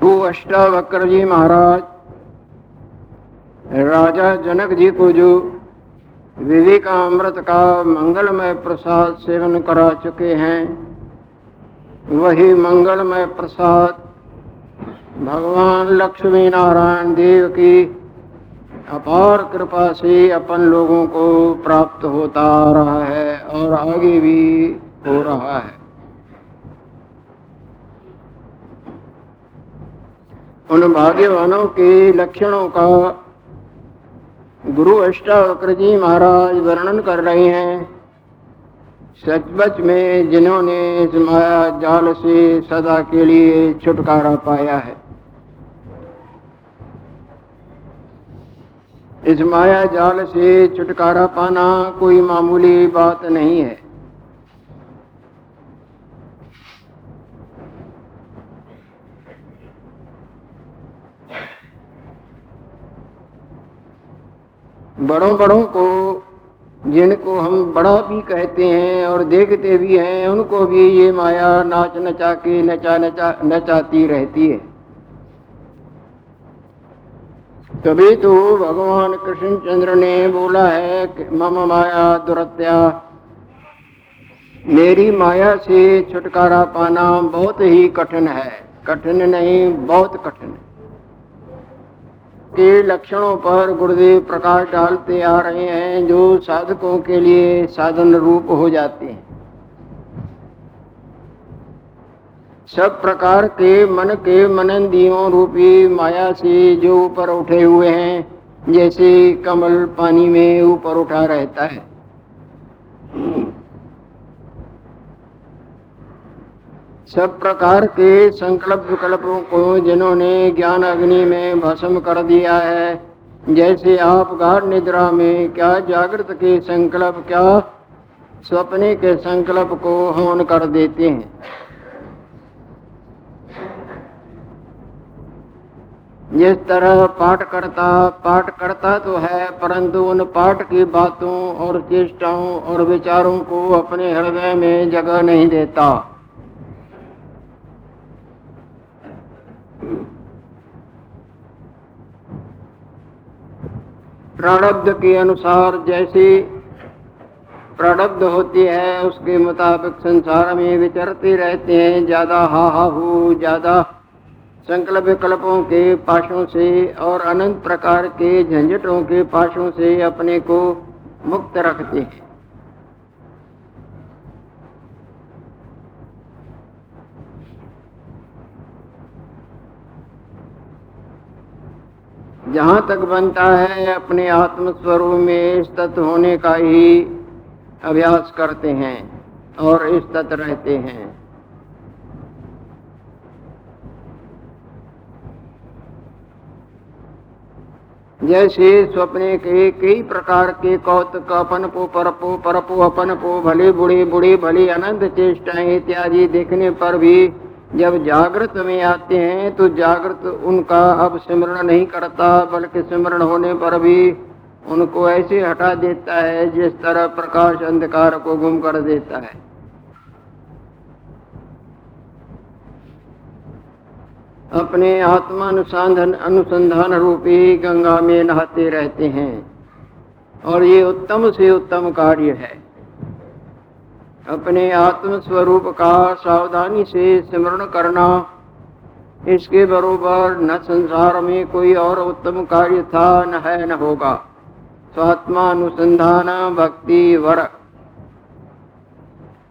वो अष्टावक्र जी महाराज, राजा जनक जी को जो विवेकामृत का मंगलमय प्रसाद सेवन करा चुके हैं, वही मंगलमय प्रसाद भगवान लक्ष्मी नारायण देव की अपार कृपा से अपन लोगों को प्राप्त होता रहा है और आगे भी हो रहा है। उन भाग्यवानों के लक्षणों का गुरु अष्टावक्र जी महाराज वर्णन कर रहे हैं। सचबच में जिन्होंने इस माया जाल से सदा के लिए छुटकारा पाया है। इस माया जाल से छुटकारा पाना कोई मामूली बात नहीं है। बड़ों बड़ों को, जिनको हम बड़ा भी कहते हैं और देखते भी हैं, उनको भी ये माया नाच नचा के नचा नचा नचाती रहती है। तभी तो भगवान कृष्णचंद्र ने बोला है मम माया दुरत्या, मेरी माया से छुटकारा पाना बहुत ही कठिन है। कठिन नहीं, बहुत कठिन। है के लक्षणों पर गुरुदेव प्रकाश डालते आ रहे हैं, जो साधकों के लिए साधन रूप हो जाते हैं। सब प्रकार के मन के मनंदियों रूपी माया से जो ऊपर उठे हुए हैं, जैसे कमल पानी में ऊपर उठा रहता है। सब प्रकार के संकल्प विकल्पों को जिन्होंने ज्ञान अग्नि में भस्म कर दिया है, जैसे आप गाढ़ निद्रा में क्या जागृत के संकल्प, क्या स्वप्ने के संकल्प को हवन कर देते हैं। जिस तरह पाठ करता पाठ करता तो है, परंतु उन पाठ की बातों और चेष्टाओं और विचारों को अपने हृदय में जगह नहीं देता। प्रारब्ध के अनुसार जैसी प्रारब्ध होती है, उसके मुताबिक संसार में विचरते रहते हैं, ज़्यादा हा हा हो ज़्यादा संकल्प विकल्पों के पाशों से और अनंत प्रकार के झंझटों के पाशों से अपने को मुक्त रखते हैं। जहाँ तक बनता है, अपने आत्म स्वरूप में स्थित होने का ही अभ्यास करते हैं और स्थित रहते हैं। जैसे स्वप्ने के कई प्रकार के कौतुक अपन पो परपो परपो अपन पो भले बुढ़े बुढ़े, भले अनंत चेष्टाएँ इत्यादि देखने पर भी जब जागृत में आते हैं तो जागृत उनका अब स्मरण नहीं करता, बल्कि स्मरण होने पर भी उनको ऐसे हटा देता है, जिस तरह प्रकाश अंधकार को गुम कर देता है। अपने आत्मा अनुसंधान अनुसंधान रूपी गंगा में नहाते रहते हैं, और ये उत्तम से उत्तम कार्य है। अपने आत्म स्वरूप का सावधानी से स्मरण करना। इसके बरोबर न संसार में कोई और उत्तम कार्य था, न है, न होगा। स्वात्मानुसंधान भक्ति वर।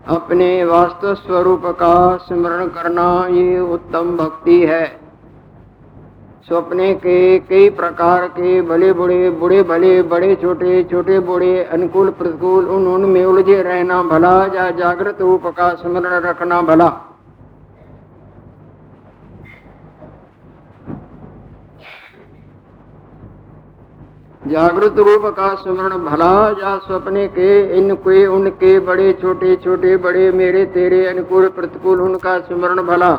अपने वास्तव स्वरूप का स्मरण करना, ये उत्तम भक्ति है। स्वप्ने के कई प्रकार के भले बुढ़े बुढ़े भले बड़े छोटे छोटे बूढ़े अनुकूल, प्रतिकूल उन उनमें उलझे रहना भला, या जागृत रूप का स्मरण रखना भला। जागृत रूप का स्मरण भला, या सपने के इनके उनके बड़े, छोटे छोटे, बड़े, मेरे, तेरे, अनुकूल, प्रतिकूल, उनका स्मरण भला।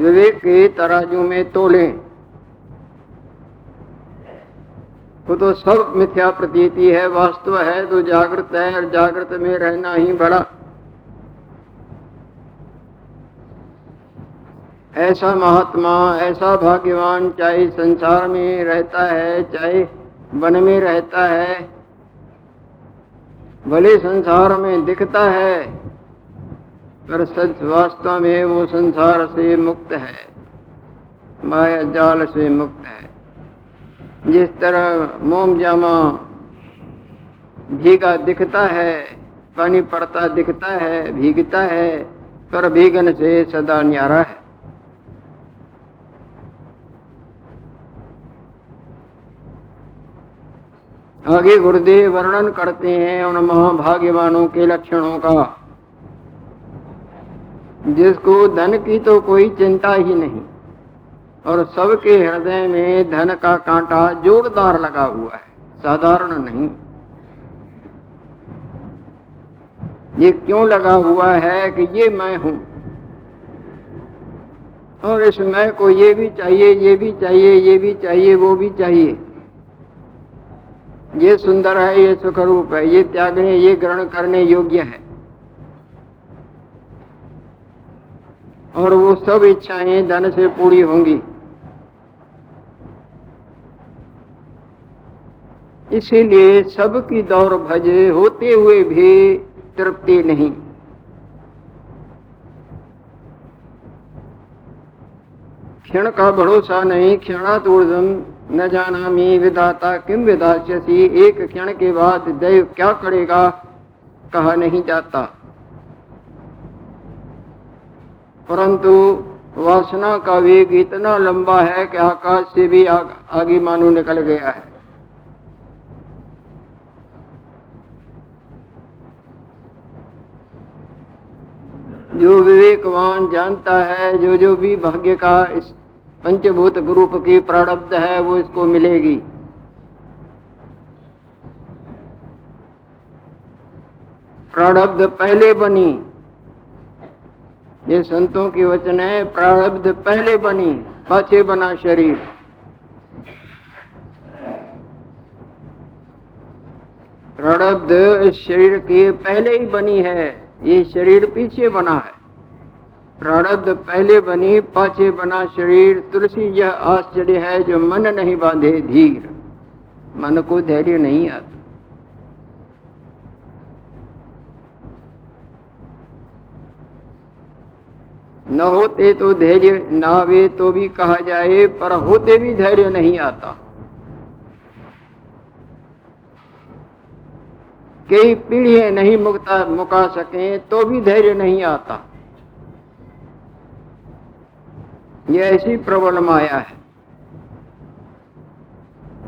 विवेक के तराजू में तोले। वो तो सब मिथ्या प्रतीति है, वास्तव है तो जागृत है और जागृत में रहना ही बड़ा। ऐसा महात्मा, ऐसा भाग्यवान चाहे संसार में रहता है, चाहे वन में रहता है, भले संसार में दिखता है पर सच वास्तव में वो संसार से मुक्त है। माया जाल से मुक्त है। जिस तरह मोम जामा भीगा दिखता है, पानी पड़ता दिखता है, भीगता है, पर भीगन से सदा न्यारा है। आगे गुरुदेव वर्णन करते हैं उन महाभाग्यवानों के लक्षणों का। जिसको धन की तो कोई चिंता ही नहीं। और सबके हृदय में धन का कांटा जोरदार लगा हुआ है। साधारण नहीं। ये क्यों लगा हुआ है कि ये मैं हूँ? और इस मैं को ये भी चाहिए, ये भी चाहिए, ये भी चाहिए, वो भी चाहिए। ये सुंदर है, ये सुखरूप है, ये त्यागने, ये ग्रहण करने योग्य है। और वो सब इच्छाएँ धन से पूरी होंगी। इसीलिए सबकी दौर भजे होते हुए भी तृप्ति नहीं। क्षण का भरोसा नहीं क्षणातूर्धम न जाना मी विदाता किम विधास्यसी। एक क्षण के बाद दैव क्या करेगा, कहा नहीं जाता। परंतु वासना का वेग इतना लंबा है कि आकाश से भी आ, आगे मानो निकल गया है। जो विवेकवान जानता है जो जो भी भाग्य का इस पंचभूत ग्रुप की प्रारब्ध है वो इसको मिलेगी। प्रारब्ध पहले बनी। ये संतों की वचन है प्रारब्ध पहले बनी, पाछे बना शरीर। प्रारब्ध शरीर के पहले ही बनी है, ये शरीर पीछे बना है। प्रारब्ध पहले बनी, पाछे बना शरीर, तुलसी यह आश्चर्य है जो मन नहीं बांधे, धीर। मन को धैर्य नहीं आता। न होते तो धैर्य, न आवे तो भी कहा जाए, पर होते भी धैर्य नहीं आता। कई पीढ़ियाँ नहीं मुकता, मुका सके तो भी धैर्य नहीं आता। यह ऐसी प्रबल माया है,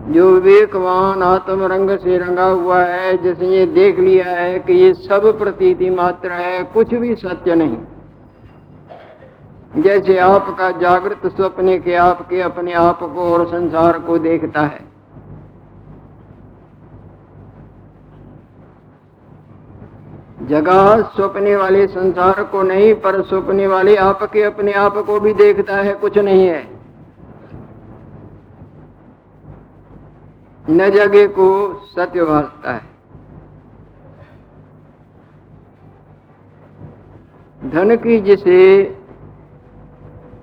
जो विवेकवान आत्म रंग से रंगा हुआ है, जिसने देख लिया है कि ये सब प्रतीति मात्र है, कुछ भी सत्य नहीं। जैसे आपका जागृत स्वप्न के आपके अपने आप को और संसार को देखता है। जगह स्वप्ने वाले संसार को नहीं, पर स्वप्ने वाले आपके अपने आप को भी देखता है, कुछ नहीं है। न जगह को सत्य भाजता है। धन की जिसे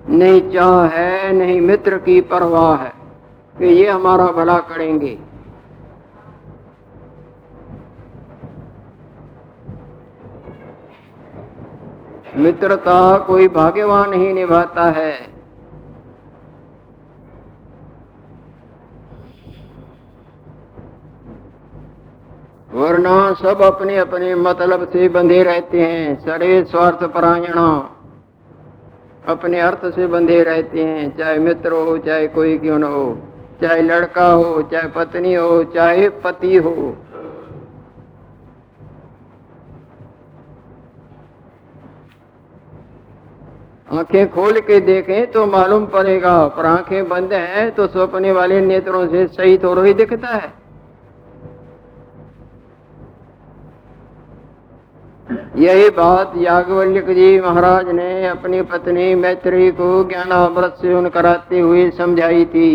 नहीं चाह है, नहीं मित्र की परवाह है कि ये हमारा भला करेंगे। मित्रता कोई भाग्यवान ही निभाता है। वरना सब अपने अपने मतलब से बंधे रहते हैं, सरे स्वार्थ परायणा। अपने अर्थ से बंधे रहते हैं, चाहे मित्र हो, चाहे कोई क्यों न हो, चाहे लड़का हो, चाहे पत्नी हो, चाहे पति हो। आँखें खोल के देखें तो मालूम पड़ेगा, पर आँखें बंद हैं तो सपने वाले नेत्रों से सही थोड़ा ही दिखता है। यही बात याज्ञवल्क जी महाराज ने अपनी पत्नी मैत्री को ज्ञानामृत से उन कराते हुए समझाई थी।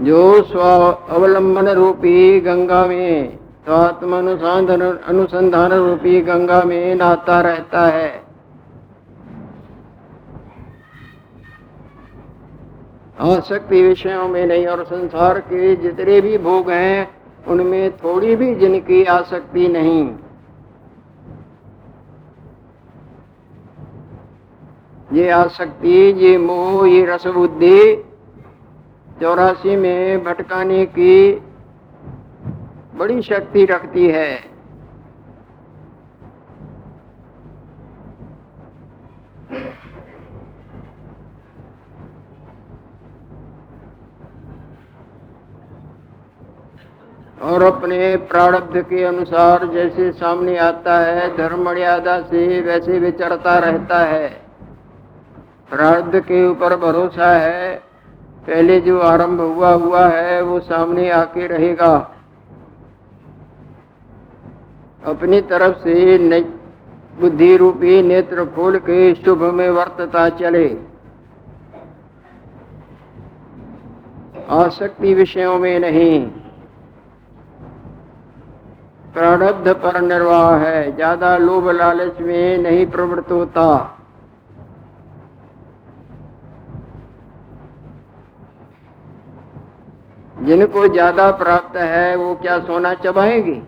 जो स्व अवलंबन रूपी गंगा में, स्वात्म अनुसंधान रूपी गंगा में नहाता रहता है। आसक्ति विषयों में नहीं और संसार के जितने भी भोग हैं, उनमें थोड़ी भी जिनकी आसक्ति नहीं। ये आसक्ति, ये मोह, ये रस बुद्धि चौरासी में भटकाने की बड़ी शक्ति रखती है। और अपने प्रारब्ध के अनुसार जैसे सामने आता है धर्म मर्यादा से वैसे विचरता रहता है। प्रारब्ध के ऊपर भरोसा है, पहले जो आरंभ हुआ हुआ है, वो सामने आके रहेगा। अपनी तरफ़ से बुद्धि रूपी नेत्र खोल के शुभ में वर्तता चले। आसक्ति विषयों में नहीं। प्रारब्ध पर निर्वाह है। ज़्यादा लोभ लालच में नहीं प्रवृत्त होता। जिनको ज़्यादा प्राप्त है, वो क्या सोना चबाएँगे?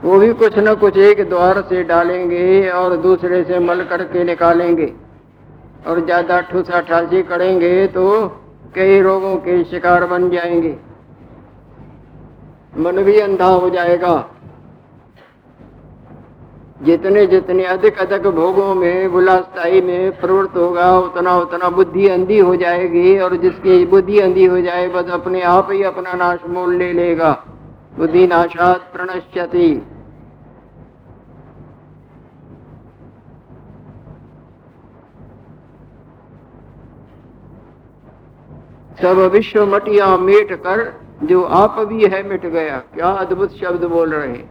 वो भी कुछ न कुछ एक द्वार से डालेंगे और दूसरे से मल करके निकालेंगे। और ज़्यादा ठूसा ठासी करेंगे तो कई रोगों के शिकार बन जाएँगे। मन भी अंधा हो जाएगा। जितने जितने अधिक अधिक भोगों में विलासताई में प्रवृत्त होगा, उतना उतना बुद्धि अंधी हो जाएगी और जिसकी बुद्धि अंधी हो जाए, बस अपने आप ही अपना नाश मोल ले लेगा। बुद्धि नाशात प्रणश्यति। सब विश्व मटिया मेट कर जो आप भी है, मिट गया। क्या अद्भुत शब्द बोल रहे हैं?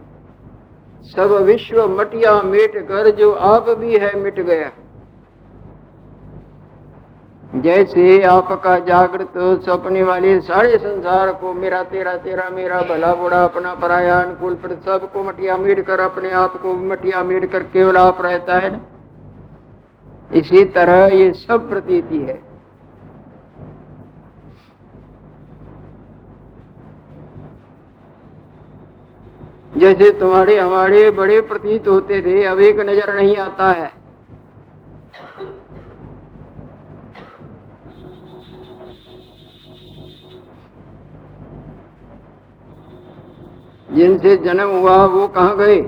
सब विश्व मटिया मेट कर जो आप भी है, मिट गया। जैसे आपका जागृत सपने वाले सारे संसार को, मेरा तेरा तेरा मेरा भला बुरा अपना पराया अनुकूल पर सबको मटिया मेट कर, अपने आप को मटिया मेट कर केवल आप रहता है ना? इसी तरह ये सब प्रतीति है। जैसे तुम्हारे हमारे बड़े प्रतीत होते थे, अब एक नज़र नहीं आता है। जिनसे जन्म हुआ, वो कहा गए?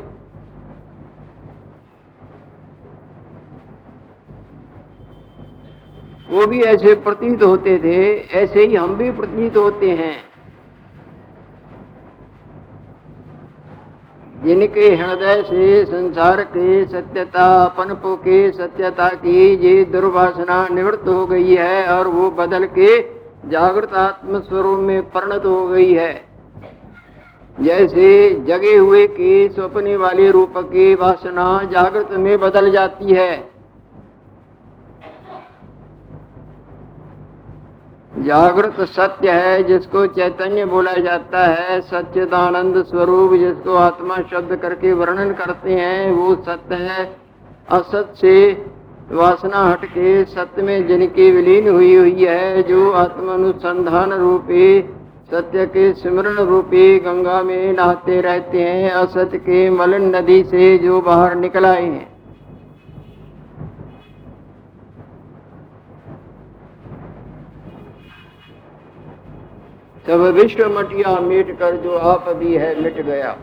वो भी ऐसे प्रतीत होते थे, ऐसे ही हम भी प्रतीत होते हैं। जिनके हृदय से संसार के सत्यता, पनपो के सत्यता की ये दुर्वासना निवृत्त हो गई है और वो बदल के जागृत आत्म स्वरूप में परिणत हो गई है। जैसे जगे हुए की स्वप्ने वाले रूप की वासना जागृत में बदल जाती है। जागृत सत्य है, जिसको चैतन्य बोला जाता है, सच्चिदानंद स्वरूप जिसको आत्मा शब्द करके वर्णन करते हैं, वो सत्य है। असत से वासना हट के सत्य में जिनकी विलीन हुई हुई है, जो आत्मानुसंधान रूपी, सत्य के सिमरण रूपी गंगा में नहाते रहते हैं, असत के मलन नदी से जो बाहर निकल आए हैं। सब विश्व मटिया मिट कर जो आप भी है, मिट गया।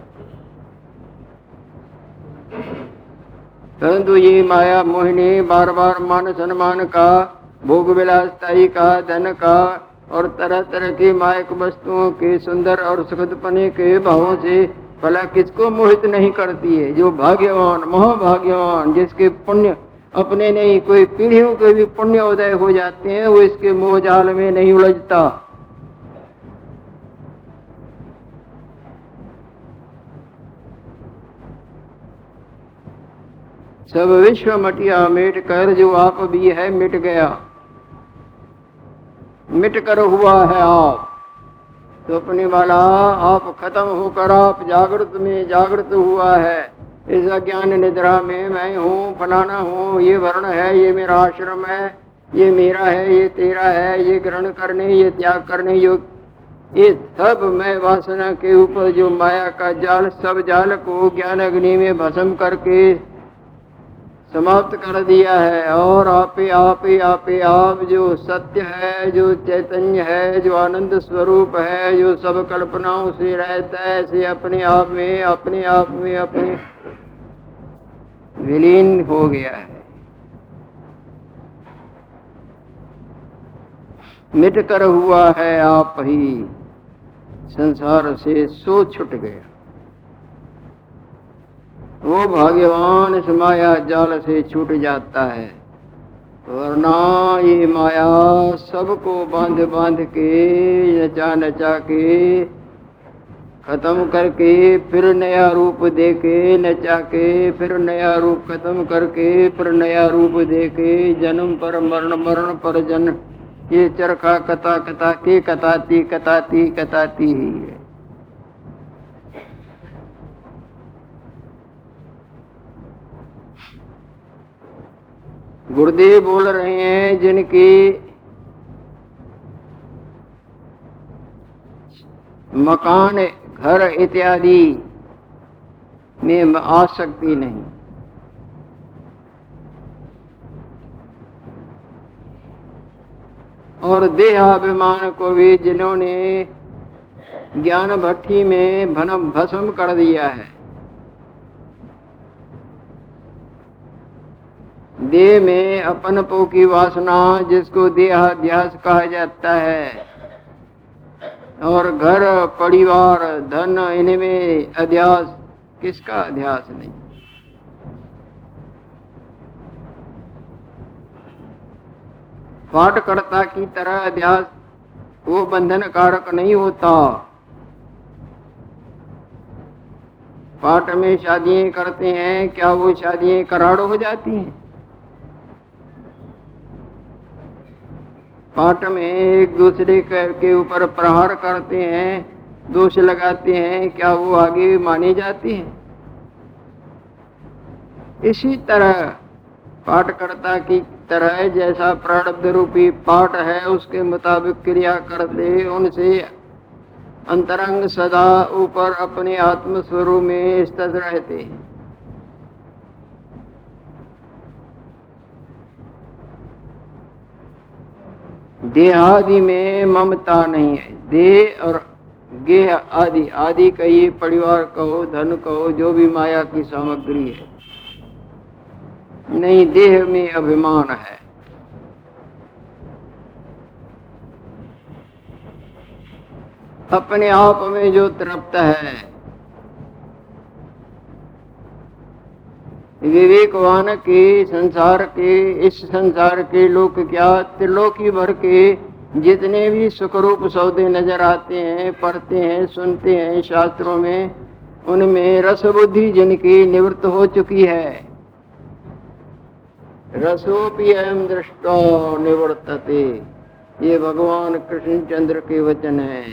परंतु ये माया मोहिनी बार बार मान सम्मान का, भोग विलासताई का, धन का और तरह तरह की मायक वस्तुओं के सुंदर और सुखदपने के भावों से भला किसको मोहित नहीं करती है? जो भाग्यवान, महाभाग्यवान, जिसके पुण्य अपने नहीं, कोई पीढ़ियों के भी पुण्य उदय हो जाते हैं, वो इसके मोह जाल में नहीं उलझता। सब विश्व मटिया, मिट कर जो आप भी है, मिट गया। मिट कर हुआ है आप। स्वप्न वाला, आप खत्म होकर आप जागृत में जागृत हुआ है। इस अज्ञान निद्रा में मैं हूँ, फलाना हूँ, ये वर्ण है, ये मेरा आश्रम है, ये मेरा है, ये तेरा है, ये ग्रहण करने, ये त्याग करने योग ये सब मैं वासना के ऊपर, जो माया का जाल, सब जाल को ज्ञान अग्नि में भस्म करके समाप्त कर दिया है। और आप ही आप ही आप ही आप जो सत्य है, जो चैतन्य है, जो आनंद स्वरूप है, जो सब कल्पनाओं से रहता है ऐसे अपने आप में, अपने आप में अपने विलीन हो गया है। मिट कर हुआ है आप ही। संसार से सो छुट गया। वो भाग्यवान इस माया जाल से छूट जाता है। वरना ये माया सबको बाँध बाँध के नचा नचा के, खत्म करके फिर नया रूप दे के नचा के फिर नया रूप खत्म करके, फिर नया रूप दे के जन्म पर मरण मरण पर जन्म। ये चरखा कता कता के कताती कताती कताती ही है। गुरुदेव बोल रहे हैं जिनकी मकान, घर इत्यादि में आ सकती नहीं। और देहाभिमान को भी जिन्होंने ज्ञान भट्टी में भनम भस्म कर दिया है। देह में अपनपो की वासना जिसको देहाध्यास कहा जाता है। और घर, परिवार, धन, इनमें अध्यास, किसका अध्यास नहीं? पाठकर्ता की तरह अध्यास, वो बंधन कारक नहीं होता। पाठ में शादियाँ करते हैं, क्या वो शादियाँ कराड़ हो जाती हैं? पाठ में एक दूसरे के ऊपर प्रहार करते हैं, दोष लगाते हैं, क्या वो आगे मानी जाती है? इसी तरह पाठकर्ता की तरह जैसा प्रारब्ध रूपी पाठ है, उसके मुताबिक क्रिया कर दे उनसे अंतरंग सदा ऊपर अपने आत्म स्वरूप में स्थित रहते हैं। देहादि में ममता नहीं है। देह और गेह आदि आदि कहिए परिवार कहो, धन कहो, जो भी माया की सामग्री है। नहीं, देह में अभिमान है। अपने आप में जो तृप्त है विवेकवान के संसार के, इस संसार के लोक क्या त्रिलोकी भर के जितने भी सुखरूप सौदे नज़र आते हैं, पढ़ते हैं, सुनते हैं शास्त्रों में, उनमें रस बुद्धि जिनकी निवृत्त हो चुकी है। रसोपी एम दृष्टो निवर्तते। ये भगवान कृष्ण चंद्र के वचन है।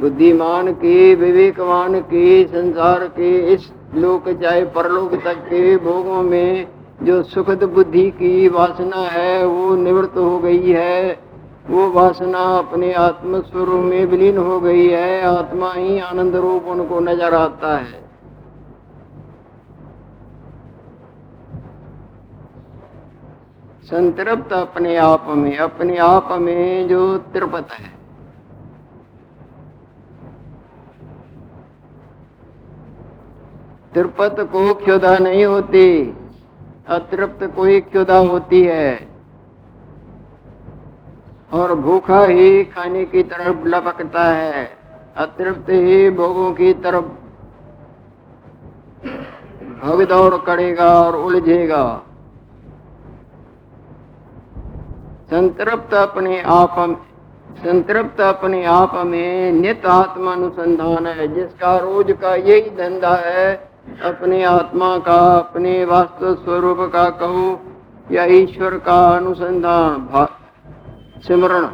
बुद्धिमान के, विवेकवान के, संसार के, इस लोक चाहे परलोक तक के भोगों में जो सुखद बुद्धि की वासना है, वो निवृत्त हो गई है। वो वासना अपने आत्म स्वरूप में विलीन हो गई है। आत्मा ही आनंद रूप उनको नज़र आता है। संतृप्त अपने आप में, अपने आप में जो तृपत है। तृपत को क्षुदा नहीं होती, अतृप्त को ही क्षुदा होती है। और भूखा ही खाने की तरफ़ लपकता है, अतृप्त ही भोगों की तरफ़ भगदौड़ करेगा और उलझेगा। संतृप्त अपने आप संतृप्त अपने आप में नित आत्मा अनुसंधान है, जिसका रोज का यही धंधा है अपने आत्मा का अपने वास्तव स्वरूप का कहो, या ईश्वर का अनुसंधान सिमरण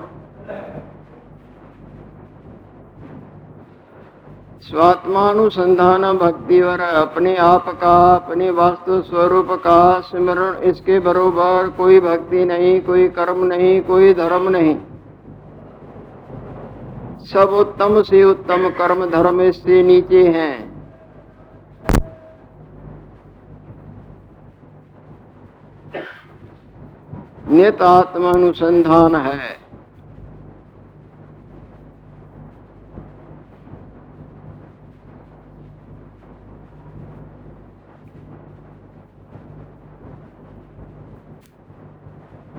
स्वात्मानुसंधान भक्ति और अपने आप का, अपने वास्तव स्वरूप का स्मरण इसके बरोबर कोई भक्ति नहीं, कोई कर्म नहीं, कोई धर्म नहीं। सब उत्तम से उत्तम कर्म धर्म इससे नीचे हैं। नित आत्मानुसंधान है।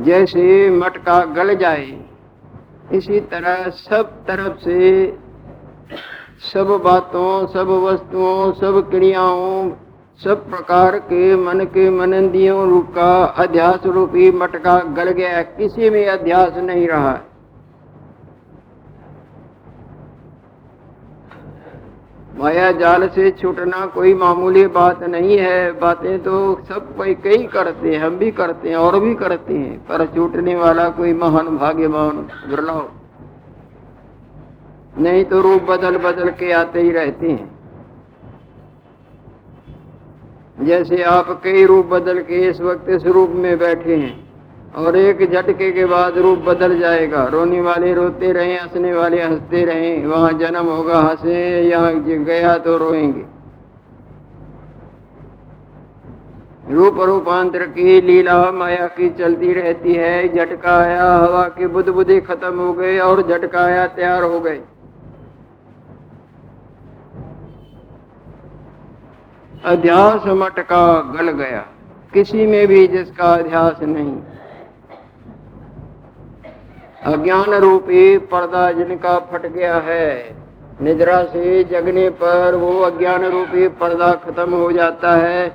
जैसे मटका गल जाए, इसी तरह सब तरफ़ से सब बातों, सब वस्तुओं, सब क्रियाओं सब प्रकार के मन के मनंदियों रूप का अध्यास रूपी मटका गल गया, किसी में अध्यास नहीं रहा। माया जाल से छूटना कोई मामूली बात नहीं है। बातें तो सब कोई कई करते हैं, हम भी करते हैं और भी करते हैं, पर छूटने वाला कोई महान भाग्यवान दुर्लभ। नहीं तो रूप बदल बदल के आते ही रहते हैं। जैसे आप कई रूप बदल के इस वक्त इस रूप में बैठे हैं, और एक झटके के बाद रूप बदल जाएगा। रोने वाले रोते रहे, हंसने वाले हँसते रहे, वहाँ जन्म होगा, हंसे यहाँ गया तो रोएँगे। रूप रूपांतर की लीला माया की चलती रहती है झटका आया हवा के बुद्धि खत्म हो गए, और झटका आया तैयार हो गए। अध्यास मटका गल गया। किसी में भी जिसका अध्यास नहीं। अज्ञान रूपी पर्दा जिनका फट गया है, निद्रा से जगने पर वो अज्ञान रूपी पर्दा खत्म हो जाता है।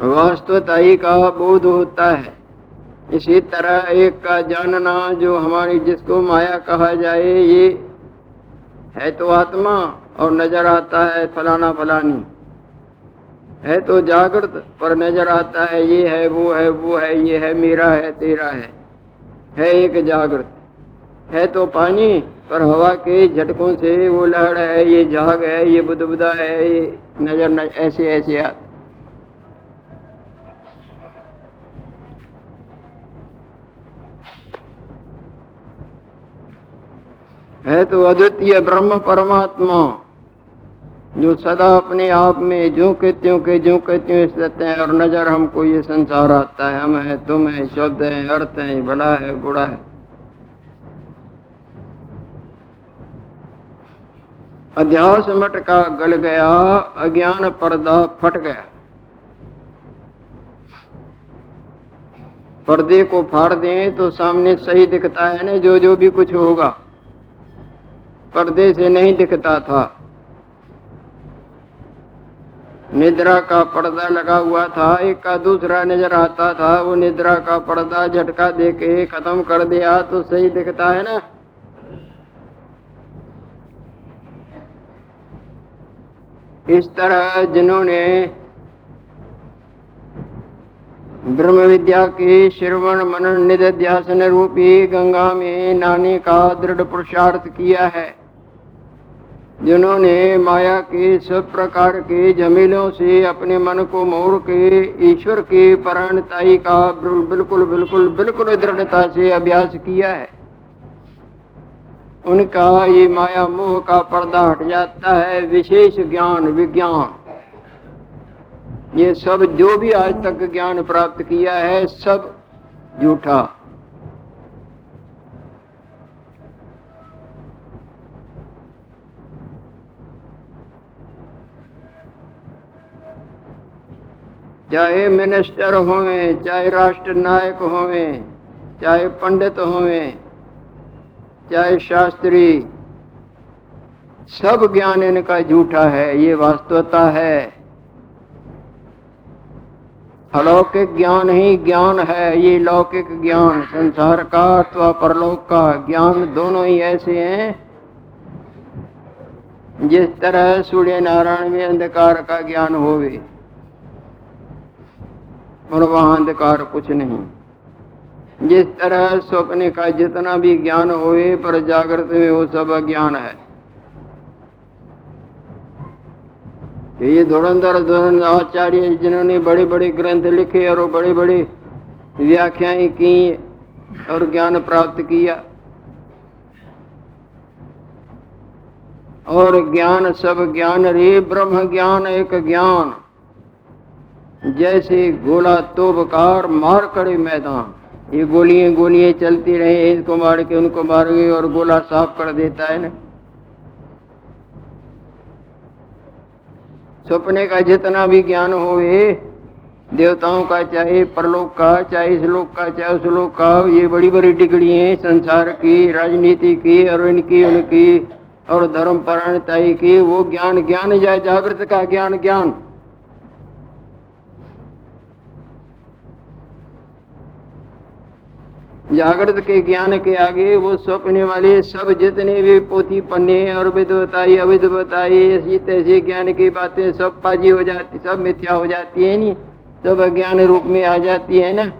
वास्तवताई का बोध होता है। इसी तरह एक का जानना जो हमारी जिसको माया कहा जाए, ये है तो आत्मा। और नज़र आता है फलाना फलानी। है तो जागृत पर नज़र आता है ये है वो है वो है ये है मेरा है तेरा है। है एक जागृत। है तो पानी पर हवा के झटकों से वो लहर है ये झाग है ये बुदबुदा है ये नज़र न, ऐसे ऐसे आते है तो अद्वितीय ब्रह्म परमात्मा। जो सदा अपने आप में जो के त्यों के जो के त्यों स्थित हैं और नज़र हमको ये संसार आता है, हम है, तुम है, शब्द है, अर्थ है, भला है, बुरा है। अध्यास मटका गल गया, अज्ञान पर्दा फट गया। पर्दे को फाड़ दें तो सामने सही दिखता है ना जो जो भी कुछ होगा। पर्दे से नहीं दिखता था। निद्रा का पर्दा लगा हुआ था, एक का दूसरा नज़र आता था, वो निद्रा का पर्दा झटका दे के खत्म कर दिया तो सही दिखता है ना? इस तरह जिन्होंने ब्रह्म विद्या के श्रवण मनन निध्यासन रूपी गंगा में नाने का दृढ़ पुरुषार्थ किया है। जिन्होंने माया के सब प्रकार के झमेलों से अपने मन को मोड़ के, ईश्वर के पराणताई का बिल्कुल बिल्कुल बिल्कुल दृढ़ता से अभ्यास किया है। उनका ये माया मोह का पर्दा हट जाता है, विशेष ज्ञान, विज्ञान। ये सब जो भी आज तक ज्ञान प्राप्त किया है, सब झूठा। चाहे मिनिस्टर होवे चाहे राष्ट्र नायक होवे चाहे पंडित होवे चाहे शास्त्री, सब ज्ञान इनका झूठा है, ये वास्तवता है। अलौकिक ज्ञान ही ज्ञान है, ये लौकिक ज्ञान, संसार का अथवा परलोक का ज्ञान दोनों ही ऐसे हैं। जिस तरह सूर्य नारायण में अंधकार का ज्ञान होवे और वहाँ अंधकार कुछ नहीं। जिस तरह स्वप्न का जितना भी ज्ञान होए, पर जागृत में वो सब अज्ञान है। ये धुरंधर आचार्य जिन्होंने बड़े बड़े ग्रंथ लिखे और बड़े बड़े व्याख्याएँ की और ज्ञान प्राप्त किया, और ज्ञान सब ज्ञान रे ब्रह्म ज्ञान एक ज्ञान। जैसे गोला तोबकार मार करे मैदान। ये गोलियाँ गोलियाँ चलती रहे, इनको मार के उनको मार गए और गोला साफ़ कर देता है ना। सपने का जितना भी ज्ञान हो देवताओं का चाहे, परलोक का चाहे, इस लोक का चाहे, उस लोक का, ये बड़ी बड़ी डिग्री है संसार की, राजनीति की, और इनकी, उनकी, और धर्म परायणता की, वो ज्ञान ज्ञान जाए जागृत का ज्ञान ज्ञान। जागृत के ज्ञान के आगे वो स्वप्न वाले सब जितने भी पोथी पन्ने और विध बताई अविध बताई ऐसी तैसी ज्ञान की बातें सब पाजी हो जाती, सब मिथ्या हो जाती है नी सब अज्ञान रूप में आ जाती है ना?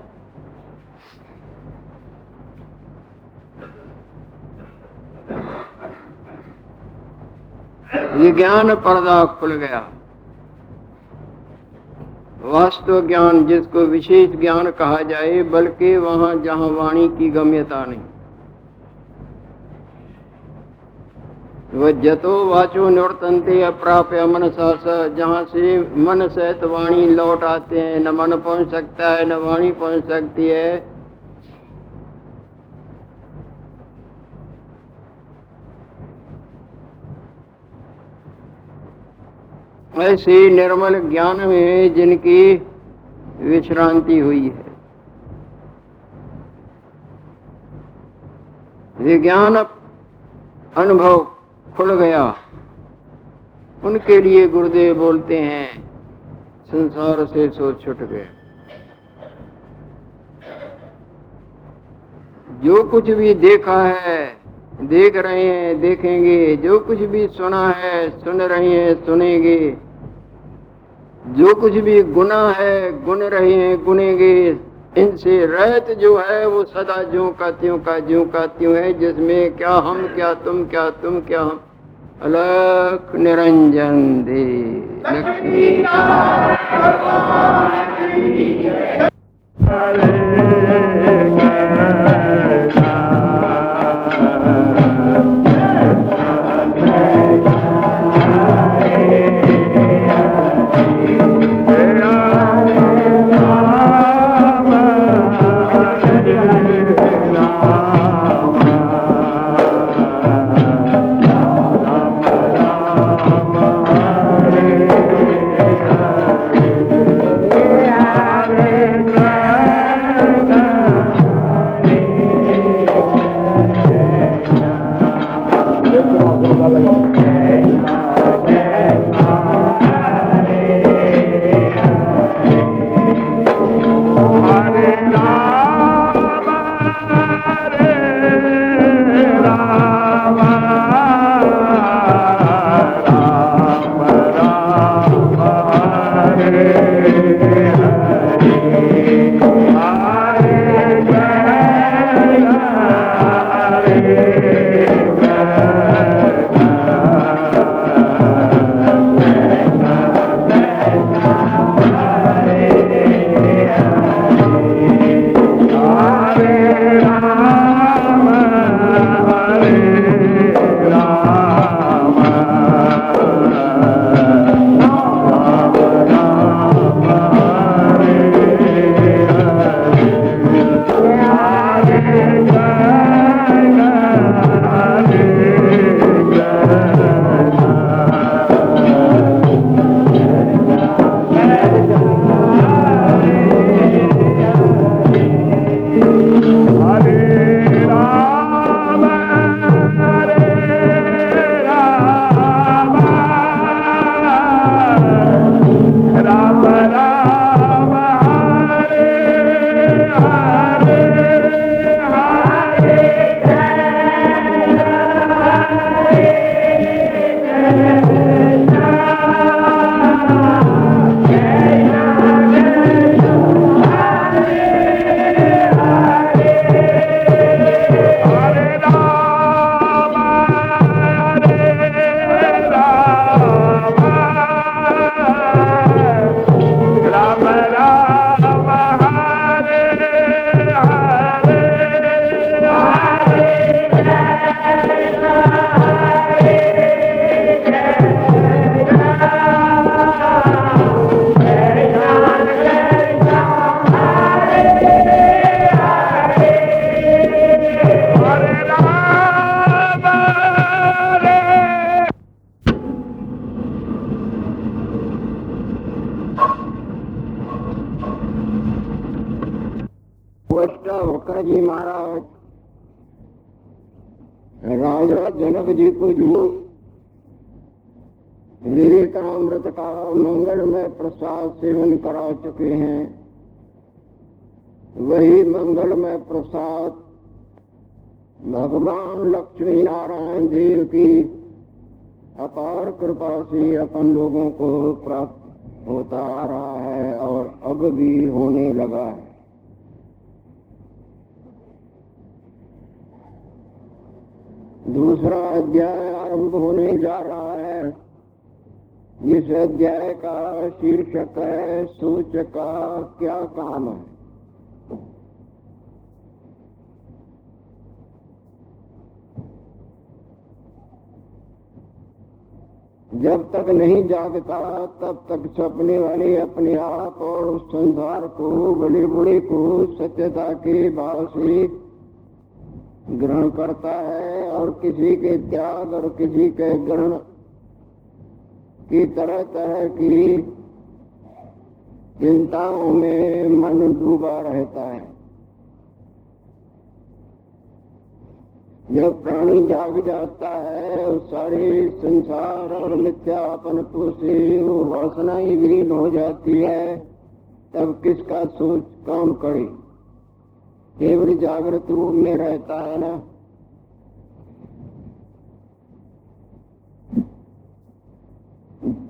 विज्ञान पर्दा खुल गया। वास्तव ज्ञान जिसको विशेष ज्ञान कहा जाए, बल्कि वहाँ जहाँ वाणी की गम्यता नहीं। वह जतो वाचो निवर्तनते अप्राप्य मन सास जहाँ से मन सहित वाणी लौट आते हैं, न मन पहुँच सकता है, न वाणी पहुँच सकती है। ऐसे निर्मल ज्ञान में जिनकी विश्रांति हुई है। विज्ञान अनुभव खुल गया। उनके लिए गुरुदेव बोलते हैं, संसार से सो छुट गए। जो कुछ भी देखा है, देख रहे हैं, देखेंगे। जो कुछ भी सुना है, सुन रहे हैं, सुनेंगे। जो कुछ भी गुना है, गुन रहे हैं, गुनेगे। इनसे रहत जो है, वो सदा जो का त्यों का ज्यो का त्यों है, जिसमें क्या हम, क्या तुम क्या तुम, क्या हम। अलख निरंजन दे। लक्ष्मी मंगल में प्रसाद सेवन करा चुके हैं। वही मंगल में प्रसाद भगवान लक्ष्मी नारायण देव की अपार कृपा से अपन लोगों को प्राप्त होता आ रहा है और अब भी होने लगा है। दूसरा अध्याय आरंभ होने जा रहा है। जिस अध्याय का शीर्षक है, सूचक का क्या काम है? जब तक नहीं जागता, तब तक सपने वाले अपने आप और उस संसार को बड़े बड़े को सत्यता के भाव से ग्रहण करता है और किसी के त्याग और किसी के ग्रहण की तरह तरह की चिंताओं में मन डूबा रहता है। जब प्राणी जाग जाता है सारे संसार और मिथ्यापन से वासना ही विलीन हो जाती है, तब किसका सोच काम करे? केवल जागृत रूप में रहता है ना।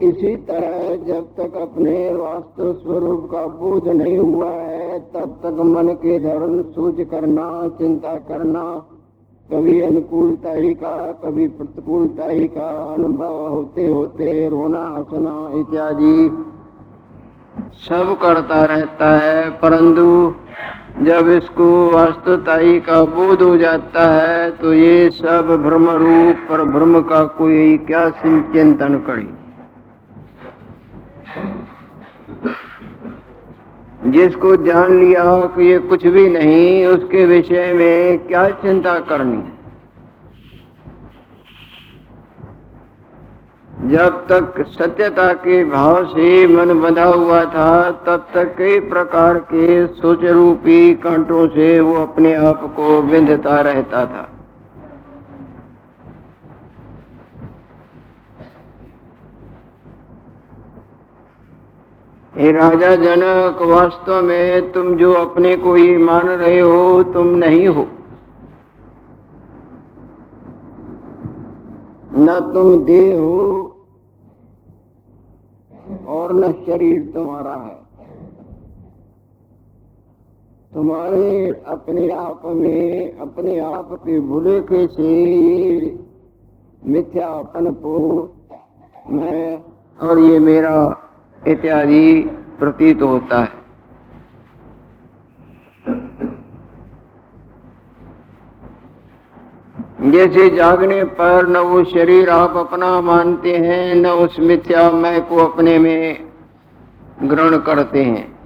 इसी तरह जब तक अपने वास्तव स्वरूप का बोध नहीं हुआ है, तब तक मन के धर्म सोच करना, चिंता करना, कभी अनुकूलता ही का, कभी प्रतिकूलता ही का अनुभव होते होते रोना, हंसना इत्यादि सब करता रहता है। परंतु जब इसको वास्तवताई का बोध हो जाता है तो ये सब भ्रम रूप पर भ्रम का कोई क्या चिंतन करे। जिसको जान लिया हो कि ये कुछ भी नहीं, उसके विषय में क्या चिंता करनी? जब तक सत्यता के भाव से मन बंधा हुआ था, तब तक कई प्रकार के सोच रूपी कांटों से वो अपने आप को बिंधता रहता था। हे राजा जनक, वास्तव में तुम जो अपने को ही मान रहे हो, तुम नहीं हो। न तुम देह हो और न शरीर तुम्हारा है। तुम्हारे अपने आप में, अपने आप के भूले के से मिथ्यापन को मैं और ये मेरा इत्यादि प्रतीत होता है। जैसे जागने पर न वो शरीर आप अपना मानते हैं, न उस मिथ्या मैं को अपने में ग्रहण करते हैं।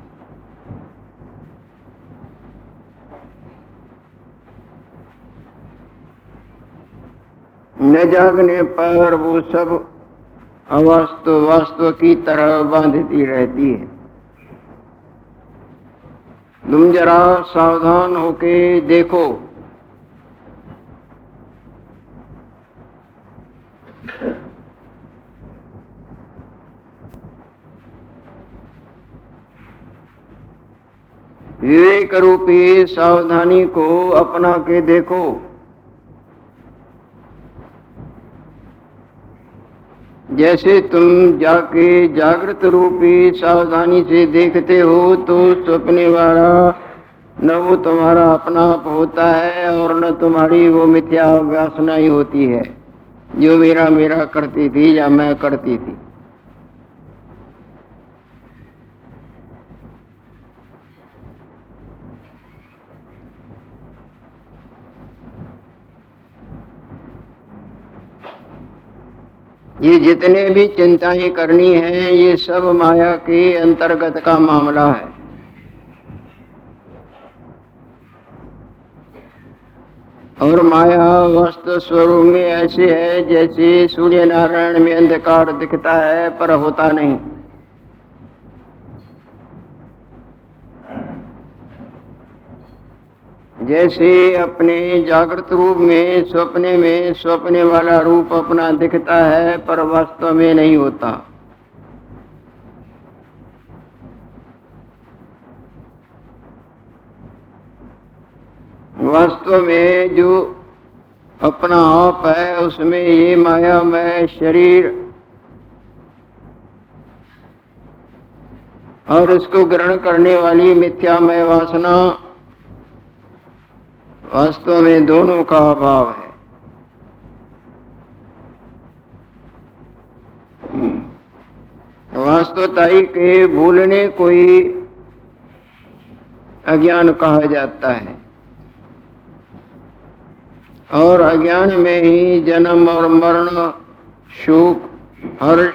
न जागने पर वो सब अवास्तव वास्तव की तरह बांधती रहती है। तुम जरा सावधान होके देखो। विवेक रूपी सावधानी को अपना के देखो। जैसे तुम जाके जागृत रूपी सावधानी से देखते हो तो सपने वाला न वो तुम्हारा अपना आप होता है और न तुम्हारी वो मिथ्या व्यासना ही होती है। जो मेरा मेरा करती थी या मैं करती थी। ये जितने भी चिंताएँ करनी है, ये सब माया के अंतर्गत का मामला है। और माया वस्तु स्वरूप में ऐसी है जैसे सूर्य नारायण में अंधकार दिखता है, पर होता नहीं। जैसे अपने जागृत रूप में, स्वप्ने में, स्वप्ने वाला रूप अपना दिखता है, पर वास्तव में नहीं होता। वास्तव में जो अपना आप है, उसमें ये माया, में, शरीर और उसको ग्रहण करने वाली मिथ्यामय वासना वास्तव में दोनों का अभाव है। वास्तवताई के भूलने को ही अज्ञान कहा जाता है। और अज्ञान में ही जन्म और मरण, सुख, हर्ष,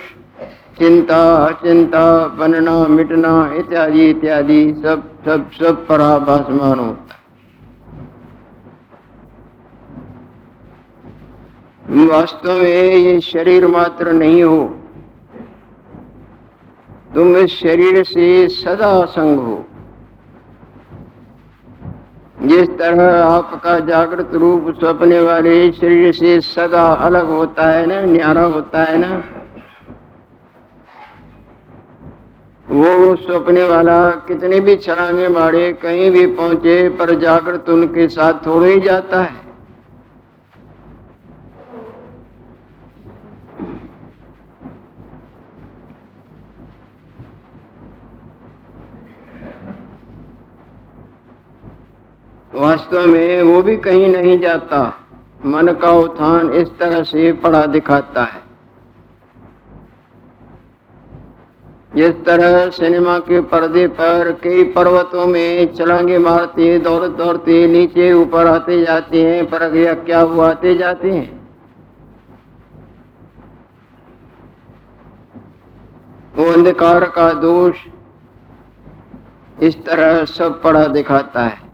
चिंता, अचिंता, बनना, मिटना, इत्यादि इत्यादि सब सब सब पराभासमान होता वास्तव में ये शरीर मात्र नहीं हो। तुम इस शरीर से सदा संग हो। जिस तरह आपका जागृत रूप सपने वाले शरीर से सदा अलग होता है ना, न्यारा होता है ना, वो सपने वाला कितने भी छलांगे मारे कहीं भी पहुँचे, पर जागृत उनके साथ थोड़ा ही जाता है। वास्तव में वो भी कहीं नहीं जाता। मन का उत्थान इस तरह से पड़ा दिखाता है। जिस तरह सिनेमा के पर्दे पर कई पर्वतों में चलांगे मारते दौड़ दौड़ते नीचे ऊपर आते जाते हैं पर क्या हुआ आते जाते हैं। वो अंधकार का दोष इस तरह सब पड़ा दिखाता है।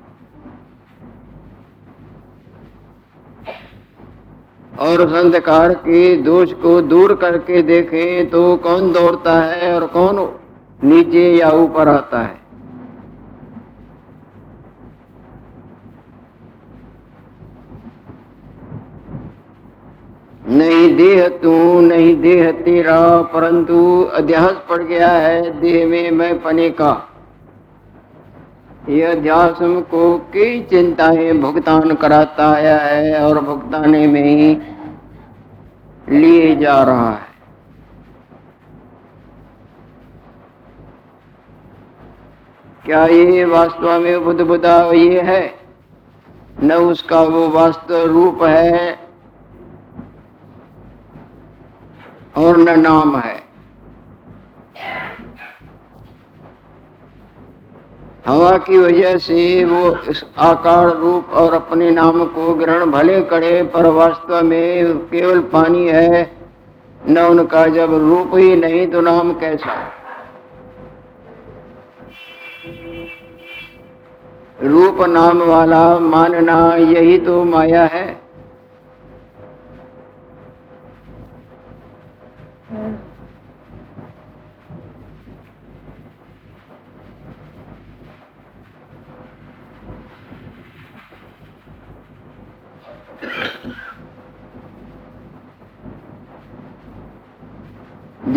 और उस अंधकार के दोष को दूर करके देखें तो कौन दौड़ता है और कौन नीचे या ऊपर आता है। नहीं देह तू, नहीं देह तेरा, परंतु अध्यास पड़ गया है देह में मैं पने का। यह अध्यास को कई चिंताएँ भुगतान कराता आया है और भुगताने में ही लिए जा रहा है। क्या ये वास्तव में बुद्ध बुद्धा ये है? न उसका वो वास्तव रूप है और न नाम है हवा की वजह से वो इस आकार रूप और अपने नाम को ग्रहण भले करे, पर वास्तव में केवल पानी है, न उनका जब रूप ही नहीं तो नाम कैसा? रूप नाम वाला मानना यही तो माया है।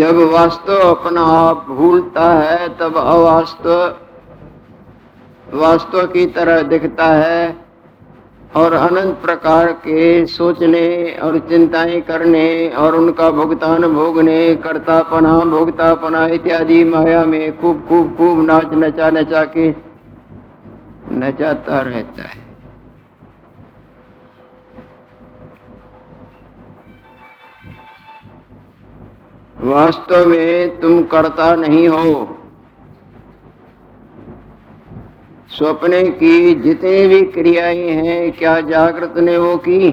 जब वास्तव अपना आप भूलता है, तब अवास्तव, वास्तव की तरह दिखता है और अनंत प्रकार के सोचने और चिंताएँ करने और उनका भुगतान भोगने, करतापना, भोगतापना इत्यादि माया में खूब खूब खूब नाच नचा नचा के नचाता रहता है। वास्तव में तुम करता नहीं हो। स्वप्ने की जितनी भी क्रियाएँ हैं, क्या जागृत ने वो की?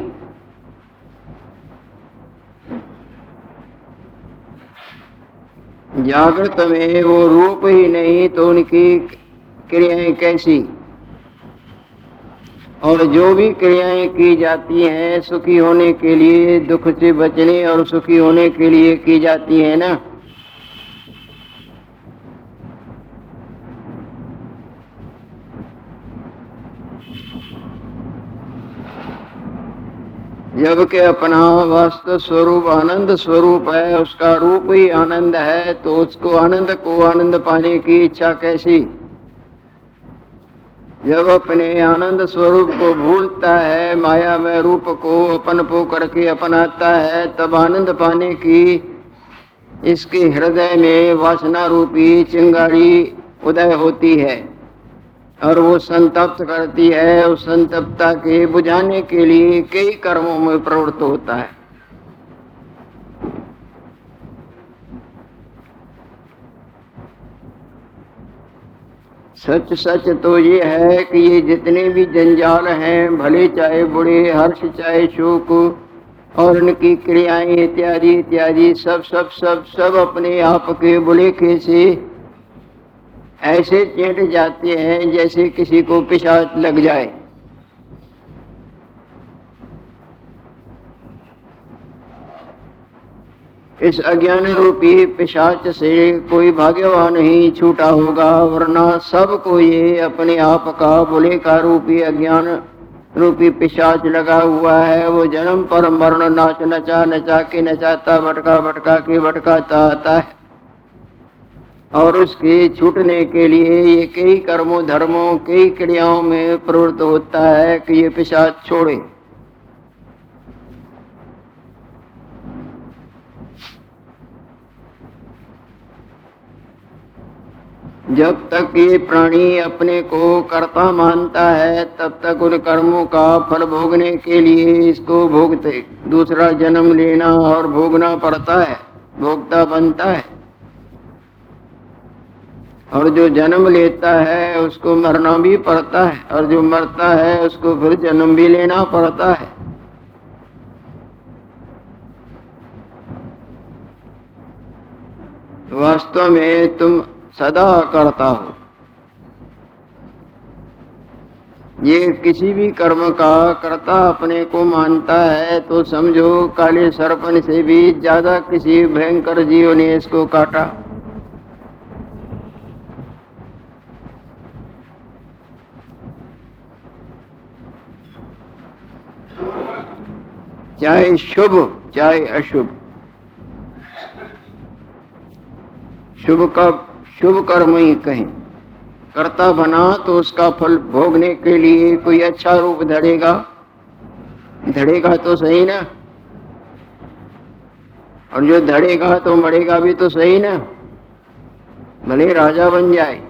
जागृत में वो रूप ही नहीं तो उनकी क्रियाएँ कैसी? और जो भी क्रियाएँ की जाती हैं, सुखी होने के लिए, दुख से बचने और सुखी होने के लिए की जाती है ना? जबकि अपना वास्तव स्वरूप आनंद स्वरूप है, उसका रूप ही आनंद है तो उसको आनंद को आनंद पाने की इच्छा कैसी? जब अपने आनंद स्वरूप को भूलता है माया में रूप को अपन पो करके अपनाता है, तब आनंद पाने की इसके हृदय में वासना रूपी चिंगारी उदय होती है और वो संतप्त करती है। उस संतप्तता के बुझाने के लिए कई कर्मों में प्रवृत्त होता है। सच सच तो ये है कि ये जितने भी जंजाल हैं, भले चाहे बुरे, हर्ष चाहे शोक और उनकी क्रियाएँ, इत्यादि इत्यादि, सब सब सब सब अपने आप के बुलेखे से ऐसे चेट जाते हैं जैसे किसी को पिशाच लग जाए। इस अज्ञान रूपी पिशाच से कोई भाग्यवान ही छूटा होगा, वरना सबको ये अपने आप का बुले का रूपी अज्ञान रूपी पिशाच लगा हुआ है। वो जन्म पर मरण नाच नचा नचा के नचाता, भटका भटका के भटकाता आता है। और उसके छूटने के लिए ये कई कर्मों, धर्मों, कई क्रियाओं में प्रवृत्त होता है कि ये पिशाच छोड़े। जब तक ये प्राणी अपने को कर्ता मानता है, तब तक उन कर्मों का फल भोगने के लिए इसको भोगते, दूसरा जन्म लेना और भोगना पड़ता है भोगता बनता है। और जो जन्म लेता है, उसको मरना भी पड़ता है, और जो मरता है, उसको फिर जन्म भी लेना पड़ता है। वास्तव में तुम सदा करता हो। ये किसी भी कर्म का कर्ता अपने को मानता है तो समझो काले सरपन से भी ज़्यादा किसी भयंकर जीव ने इसको काटा। चाहे शुभ, चाहे अशुभ। शुभ का शुभ कर्म ही कहें। कर्ता बना तो उसका फल भोगने के लिए कोई अच्छा रूप धड़ेगा धड़ेगा तो सही ना? और जो धड़ेगा तो मरेगा भी तो सही ना? भले राजा बन जाए।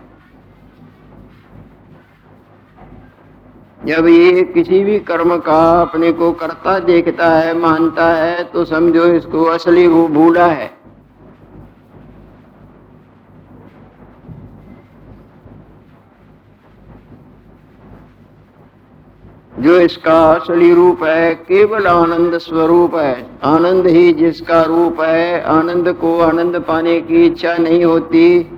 जब ये किसी भी कर्म का अपने को करता देखता है, मानता है तो समझो इसको असली वो भूला है। जो इसका असली रूप है, केवल आनंद स्वरूप है। आनंद ही जिसका रूप है, आनंद को आनंद पाने की इच्छा नहीं होती।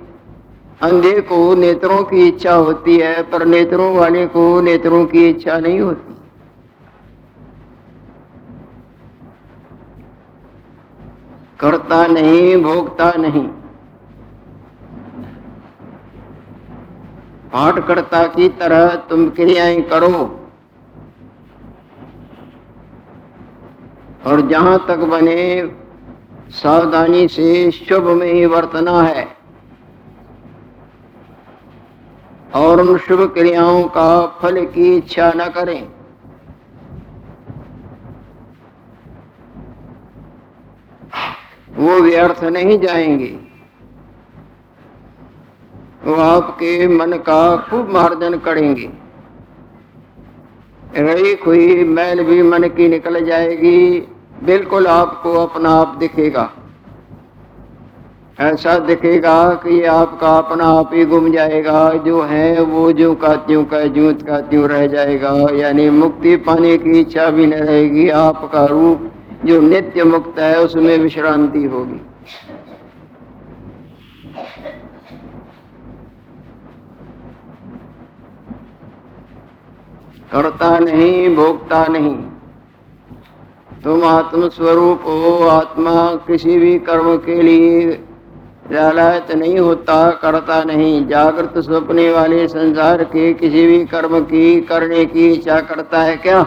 अंधे को नेत्रों की इच्छा होती है, पर नेत्रों वाले को नेत्रों की इच्छा नहीं होती। करता नहीं, भोगता नहीं। पाठकर्ता की तरह तुम क्रियाएँ करो। और जहाँ तक बने, सावधानी से शुभ में ही वर्तना है। और उन शुभ क्रियाओं का फल की इच्छा न करें। वो व्यर्थ नहीं जाएँगे। वो आपके मन का खूब मार्जन करेंगे। रही हुई मैल भी मन की निकल जाएगी। बिल्कुल आपको अपना आप दिखेगा। ऐसा दिखेगा कि आपका अपना आप ही गुम जाएगा। जो है वो जो का त्यों का जूत का त्यों रह जाएगा। यानी मुक्ति पाने की इच्छा भी न रहेगी। आपका रूप जो नित्य मुक्त है, उसमें विश्रांति होगी। करता नहीं, भोगता नहीं। तुम आत्म स्वरूप हो आत्मा किसी भी कर्म के लिए लालच नहीं होता, करता नहीं। जागृत सपने वाले संसार के किसी भी कर्म की, करने की इच्छा करता है क्या?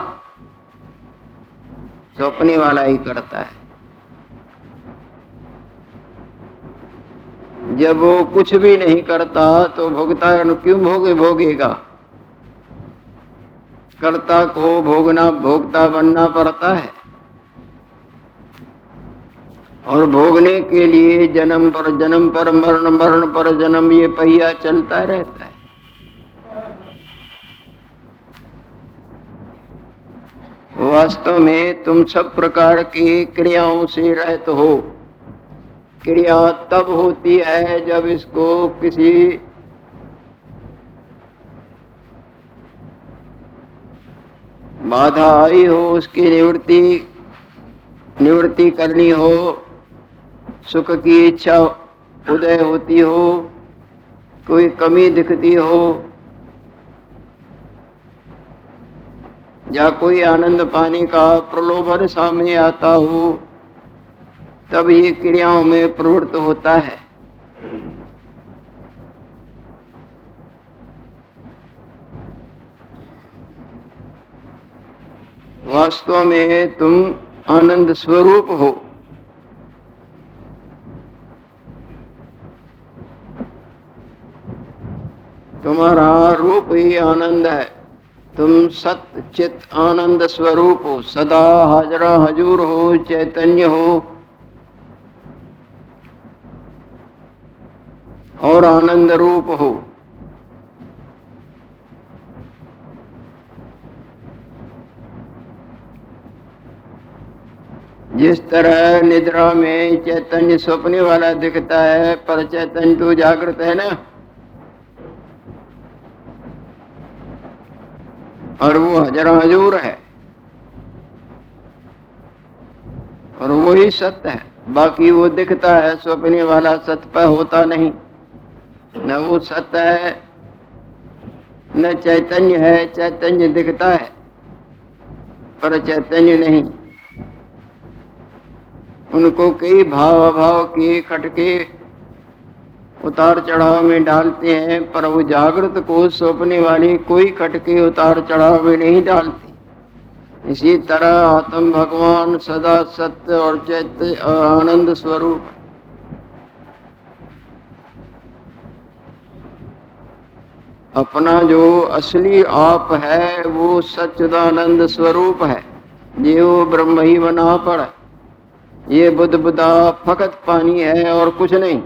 सौंपने वाला ही करता है। जब वो कुछ भी नहीं करता तो भोगता क्यों भोगे, भोगेगा? कर्ता को भोगना भोगता बनना पड़ता है। और भोगने के लिए जन्म पर जन्म पर, मरण मरण पर जन्म, ये पहिया चलता रहता है। वास्तव में तुम सब प्रकार की क्रियाओं से रहते हो। क्रिया तब होती है जब इसको किसी बाधा आई हो, उसकी निवृत्ति निवृत्ति करनी हो। सुख की इच्छा उदय होती हो, कोई कमी दिखती हो, या कोई आनंद पाने का प्रलोभन सामने आता हो, तब ये क्रियाओं में प्रवृत्त होता है। वास्तव में तुम आनंद स्वरूप हो। तुम्हारा रूप ही आनंद है। तुम सत चित आनंद स्वरूप हो। सदा हाजरा हजूर हो, चैतन्य हो। और आनंद रूप हो। जिस तरह निद्रा में चैतन्य स्वप्ने वाला दिखता है, पर चैतन्य तो जागृत है ना? और वो हजर हजूर है। और वही सत्य है। बाकी वो दिखता है, स्वप्ने वाला सत्य पर होता नहीं। न वो सत्य है, न चैतन्य है, चैतन्य दिखता है, पर चैतन्य नहीं। उनको कई भाव अभाव के खटके उतार चढ़ाव में डालते हैं, पर वो जागृत को सौंपने वाली कोई खटके उतार चढ़ाव में नहीं डालती। इसी तरह आत्म भगवान सदा सत्य और चैत्य आनंद स्वरूप। अपना जो असली आप है, वो सच्चिदानंद स्वरूप है। ये वो ब्रह्म ही बना पड़ ये बुद्ध बुद्धा फकत पानी है और कुछ नहीं।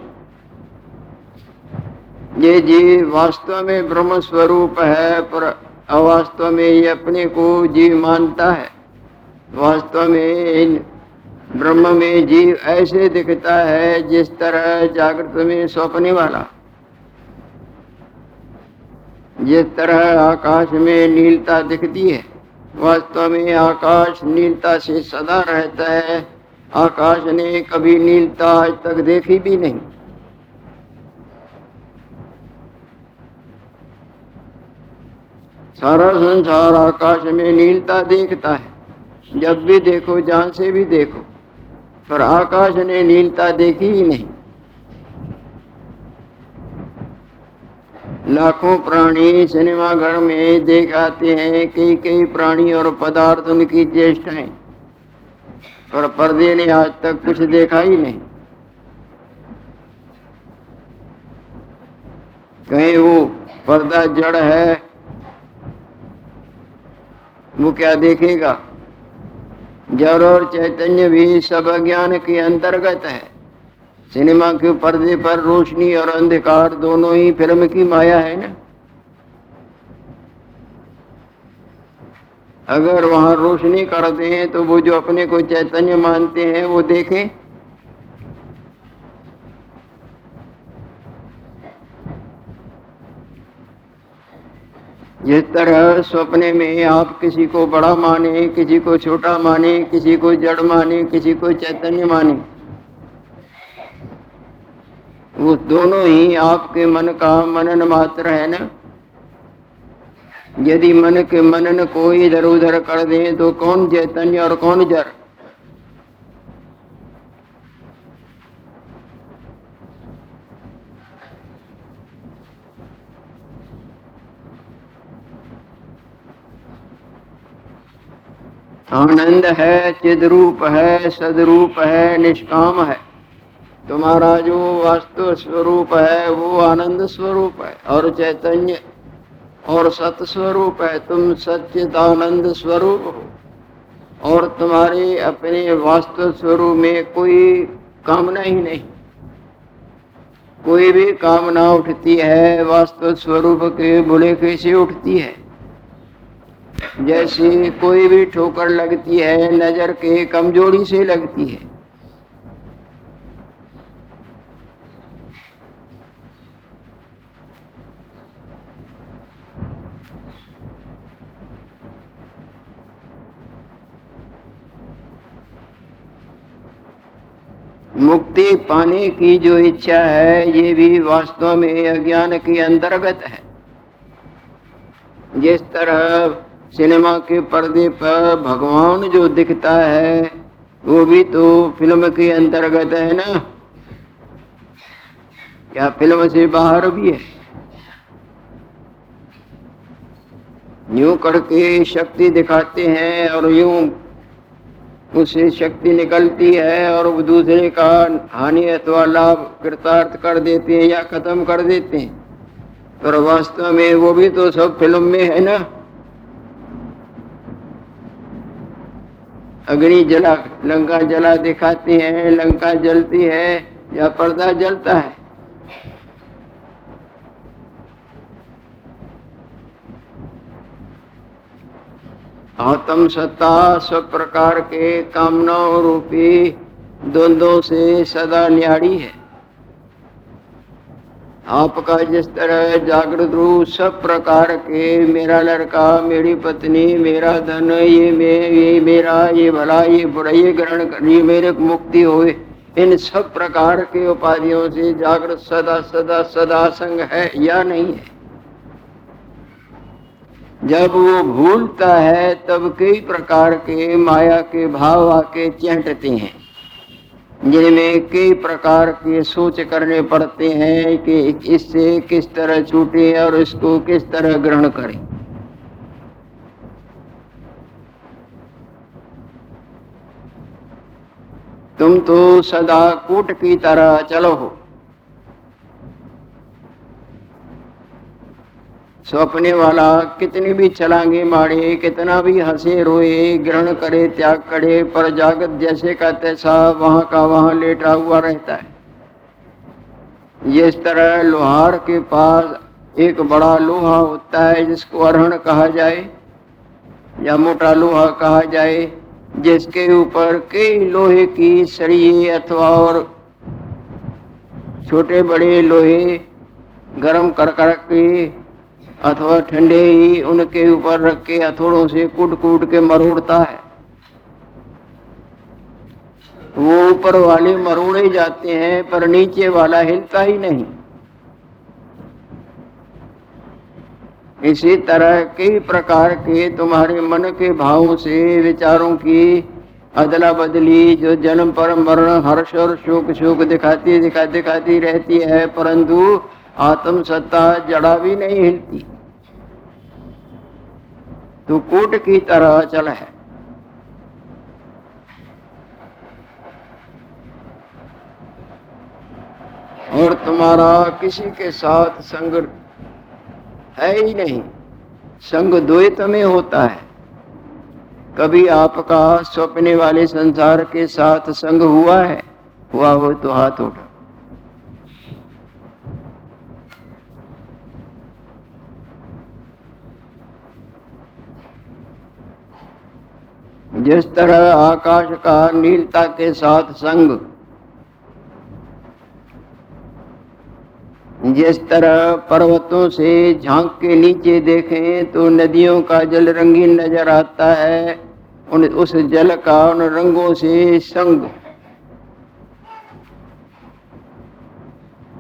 ये जीव वास्तव में ब्रह्म स्वरूप है, पर अवास्तव में ये अपने को जीव मानता है। वास्तव में इन ब्रह्म में जीव ऐसे दिखता है, जिस तरह जागृत में सौंपने वाला। जिस तरह आकाश में नीलता दिखती है, वास्तव में आकाश नीलता से सदा रहता है। आकाश ने कभी नीलता आज तक देखी भी नहीं। सारा संसार आकाश में नीलता देखता है। जब भी देखो जहाँ से भी देखो, पर आकाश ने नीलता देखी ही नहीं। लाखों प्राणी सिनेमा घर में देख आते हैं कई कई प्राणी और पदार्थ उनकी चेष्टाएँ पर पर्दे ने आज तक कुछ देखा ही नहीं। कहीं वो पर्दा जड़ है वो क्या देखेगा? जड़ और चैतन्य भी सब अज्ञान के अंतर्गत है। सिनेमा के पर्दे पर रोशनी और अंधकार दोनों ही फ़िल्म की माया है ना? अगर वहाँ रोशनी करते हैं तो वो जो अपने को चैतन्य मानते हैं, वो देखें। जिस तरह सपने में आप किसी को बड़ा माने, किसी को छोटा माने, किसी को जड़ माने, किसी को चैतन्य माने, वो दोनों ही आपके मन का मनन मात्र है ना? यदि मन के मनन को इधर उधर कर दें तो कौन चैतन्य और कौन जड़? आनंद है चिद्रूप है सदरूप है, निष्काम है। तुम्हारा जो वास्तु स्वरूप है, वो आनंद स्वरूप है और चैतन्य और सत स्वरूप है। तुम सच्चिदानंद स्वरूप हो और तुम्हारे अपने वास्तु स्वरूप में कोई कामना ही नहीं। कोई भी कामना उठती है, वास्तु स्वरूप के बुले कैसे उठती है? जैसे कोई भी ठोकर लगती है, नज़र के कमज़ोरी से लगती है। मुक्ति पाने की जो इच्छा है, ये भी वास्तव में अज्ञान के अंतर्गत है। जिस तरह सिनेमा के पर्दे पर भगवान जो दिखता है, वो भी तो फ़िल्म के अंतर्गत है ना? क्या फ़िल्म से बाहर भी है? यूँ करके शक्ति दिखाते हैं और यूँ उससे शक्ति निकलती है और वो दूसरे का हानि अथवा लाभ कृतार्थ कर देते हैं या खत्म कर देते हैं। पर वास्तव में वो भी तो सब फ़िल्म में है ना? अग्नि जला, लंका जला दिखाती है, लंका जलती है, या पर्दा जलता है। आत्म सत्ता सब प्रकार के कामनाओं रूपी द्वंद्वों से सदा न्याड़ी है। आपका जिस तरह जागृत रूप, सब प्रकार के, मेरा लड़का, मेरी पत्नी, मेरा धन, ये मे, ये मेरा, ये भला, ये बुरा, ये ग्रहण कर, ये मेरे मुक्ति हुए। इन सब प्रकार के उपाधियों से जागृत सदा सदा सदा संग है या नहीं है? जब वो भूलता है, तब कई प्रकार के माया के भाव आके चहटते हैं। जिनमें कई प्रकार के सोच करने पड़ते हैं कि इससे किस तरह छूटे और इसको किस तरह ग्रहण करें। तुम तो सदा कूट की तरह चलो हो। सौंपने वाला कितनी भी छलांगे मारे, कितना भी हंसे रोए, ग्रहण करे, त्याग करे, पर जागत जैसे का तैसा वहाँ का वहाँ लेटा हुआ रहता है। जिस तरह लोहार के पास एक बड़ा लोहा होता है, जिसको अरहण कहा जाए, या मोटा लोहा कहा जाए, जिसके ऊपर कई लोहे की सरिये अथवा और छोटे बड़े लोहे गर्म कर कर के अथवा ठंडे ही उनके ऊपर रख के हथौड़ों से कूट कूट के मरोड़ता है। वो ऊपर वाले मरोड़े जाते हैं, पर नीचे वाला हिलता ही नहीं। इसी तरह कई प्रकार के तुम्हारे मन के भावों से, विचारों की अदला बदली जो जन्म पर मरण, हर्ष और शोक शोक दिखाती दिखा दिखाती रहती है, परंतु आत्म सत्ता जड़ा भी नहीं हिलती। तो कोट की तरह चल है। और तुम्हारा किसी के साथ संग है ही नहीं। संग द्वैत में होता है। कभी आपका स्वप्ने वाले संसार के साथ संग हुआ है, हुआ हो तो हाथ उठा जिस तरह आकाश का नीलता के साथ संग, जिस तरह पर्वतों से झाँक के नीचे देखें तो नदियों का जल रंगीन नज़र आता है, उन, उस जल का उन रंगों से संग।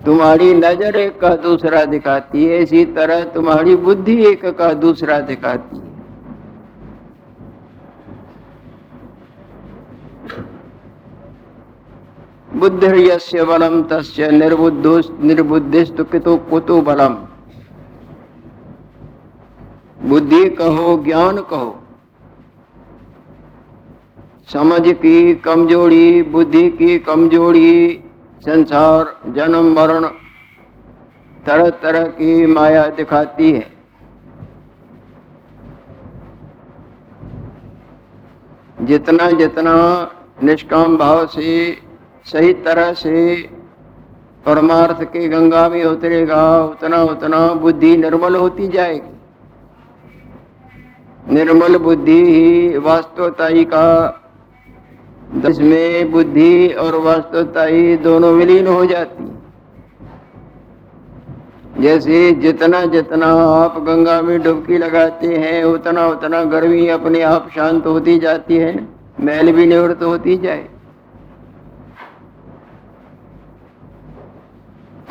तुम्हारी नज़र एक का दूसरा दिखाती है, इसी तरह तुम्हारी बुद्धि एक का दूसरा दिखाती है। बुद्धिर्यस्य बलम, तस्य निर्बुद्धो निर्बुद्धिस्तु कितो कुतो बलम। बुद्धि कहो, ज्ञान कहो। समझ की कमज़ोरी, बुद्धि की कमज़ोरी, संसार, जन्म, मरण तरह तरह की माया दिखाती है। जितना जितना निष्काम भाव से सही तरह से परमार्थ के गंगा में उतरेगा, उतना उतना बुद्धि निर्मल होती जाएगी। निर्मल बुद्धि ही वास्तवताई का दस में बुद्धि और वास्तवताई दोनों विलीन हो जाती। जैसे जितना जितना आप गंगा में डुबकी लगाते हैं, उतना उतना गर्मी अपने आप शांत होती जाती है, मैल भी निवृत्त होती जाए।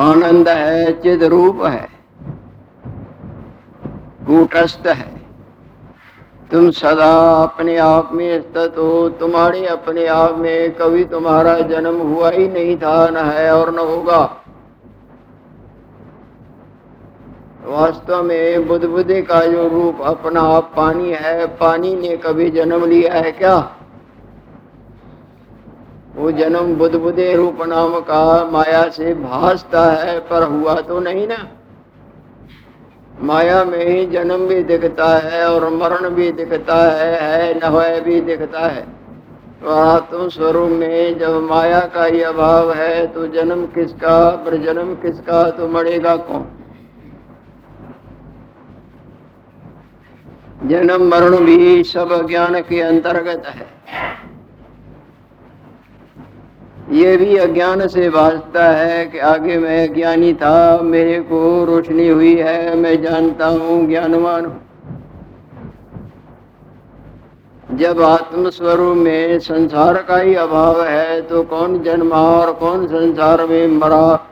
आनंद है, चिद रूप है, कूटस्थ है। तुम सदा अपने आप में स्थित हो, तुम्हारे अपने आप में कभी तुम्हारा जन्म हुआ ही नहीं था, न है और न होगा। वास्तव में बुद्ध बुद्धि का जो रूप अपना आप पानी है, पानी ने कभी जन्म लिया है क्या? वो जन्म बुद्ध बुद्धि रूप नाम का माया से भासता है, पर हुआ तो नहीं ना। माया में ही जन्म भी दिखता है और मरण भी दिखता है है न भी दिखता है। तो आत्म स्वरूप में जब माया का ही अभाव है तो जन्म किसका, पर जन्म किसका तो मरेगा कौन? जन्म मरण भी सब ज्ञान के अंतर्गत है। ये भी अज्ञान से भाजता है कि आगे मैं ज्ञानी था, मेरे को रोशनी हुई है, मैं जानता हूँ, ज्ञानवान जब आत्मस्वरूप में संसार का ही अभाव है तो कौन जन्मा और कौन संसार में मरा?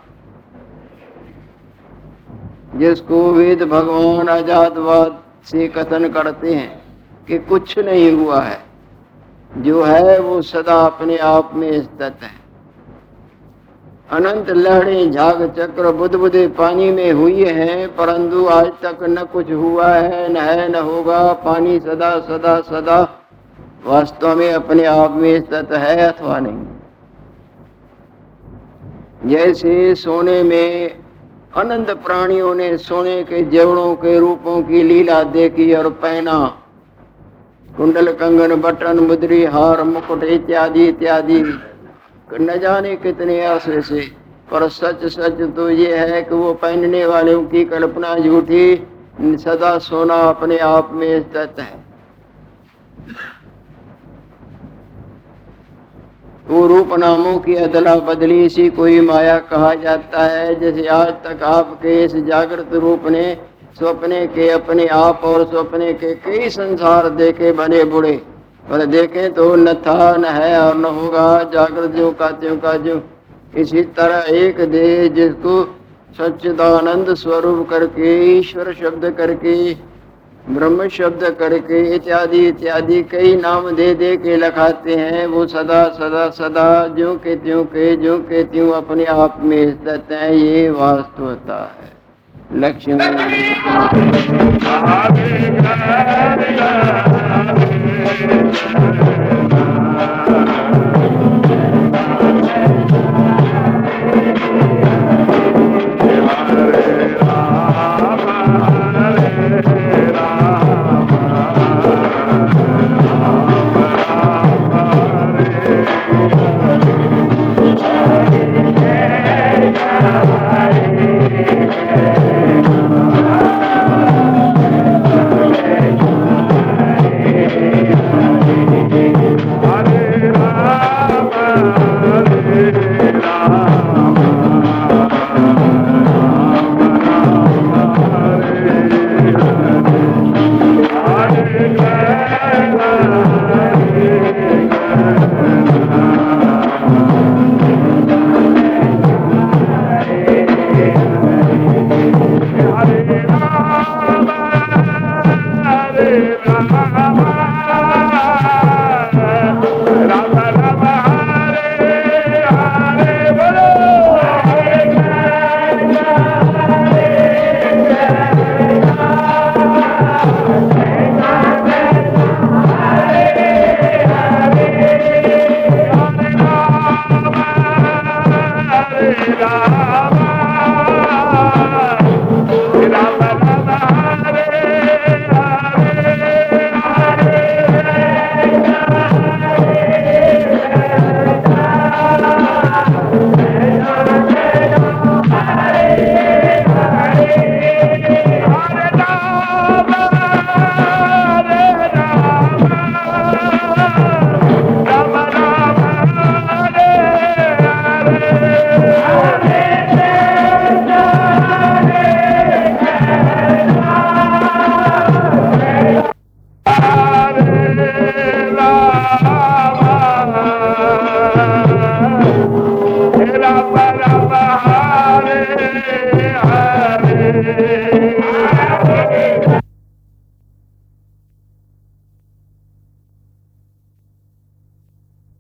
जिसको वेद भगवान आजादवाद से कथन करते हैं कि कुछ नहीं हुआ है। जो है वो सदा अपने आप में स्थित है। अनंत लहरें झाग चक्र बुद्ध बुद्धे पानी में हुई हैं, परंतु आज तक न कुछ हुआ है, न है, न होगा। पानी सदा सदा सदा वास्तव में अपने आप में स्थित है अथवा नहीं। जैसे सोने में अनंत प्राणियों ने सोने के जेवड़ों के रूपों की लीला देखी और पहना। कुंडल कंगन, बटन, मुद्री, हार, मुकुट इत्यादि इत्यादि। न जाने कितने आशे से। पर सच सच तो ये है कि वो पहनने वालों की कल्पना झूठी सदा सोना अपने आप में स्थित है। वो रूप नामों की अदला बदली सी कोई माया कहा जाता है, जैसे आज तक आपके इस जागृत रूप ने सपने के अपने आप और सपने के कई संसार देखे बने बुढ़े। और देखें तो न था न है और न होगा जागृत जो का त्यों का जो इसी तरह एक दे जिसको सच्चिदानंद स्वरूप करके, ईश्वर शब्द करके, ब्रह्म शब्द करके इत्यादि इत्यादि कई नाम दे दे के लखाते हैं, वो सदा सदा सदा जो के त्यों के जो के त्यों अपने आप में स्थित है, ये वास्तवता है। लक्ष्मी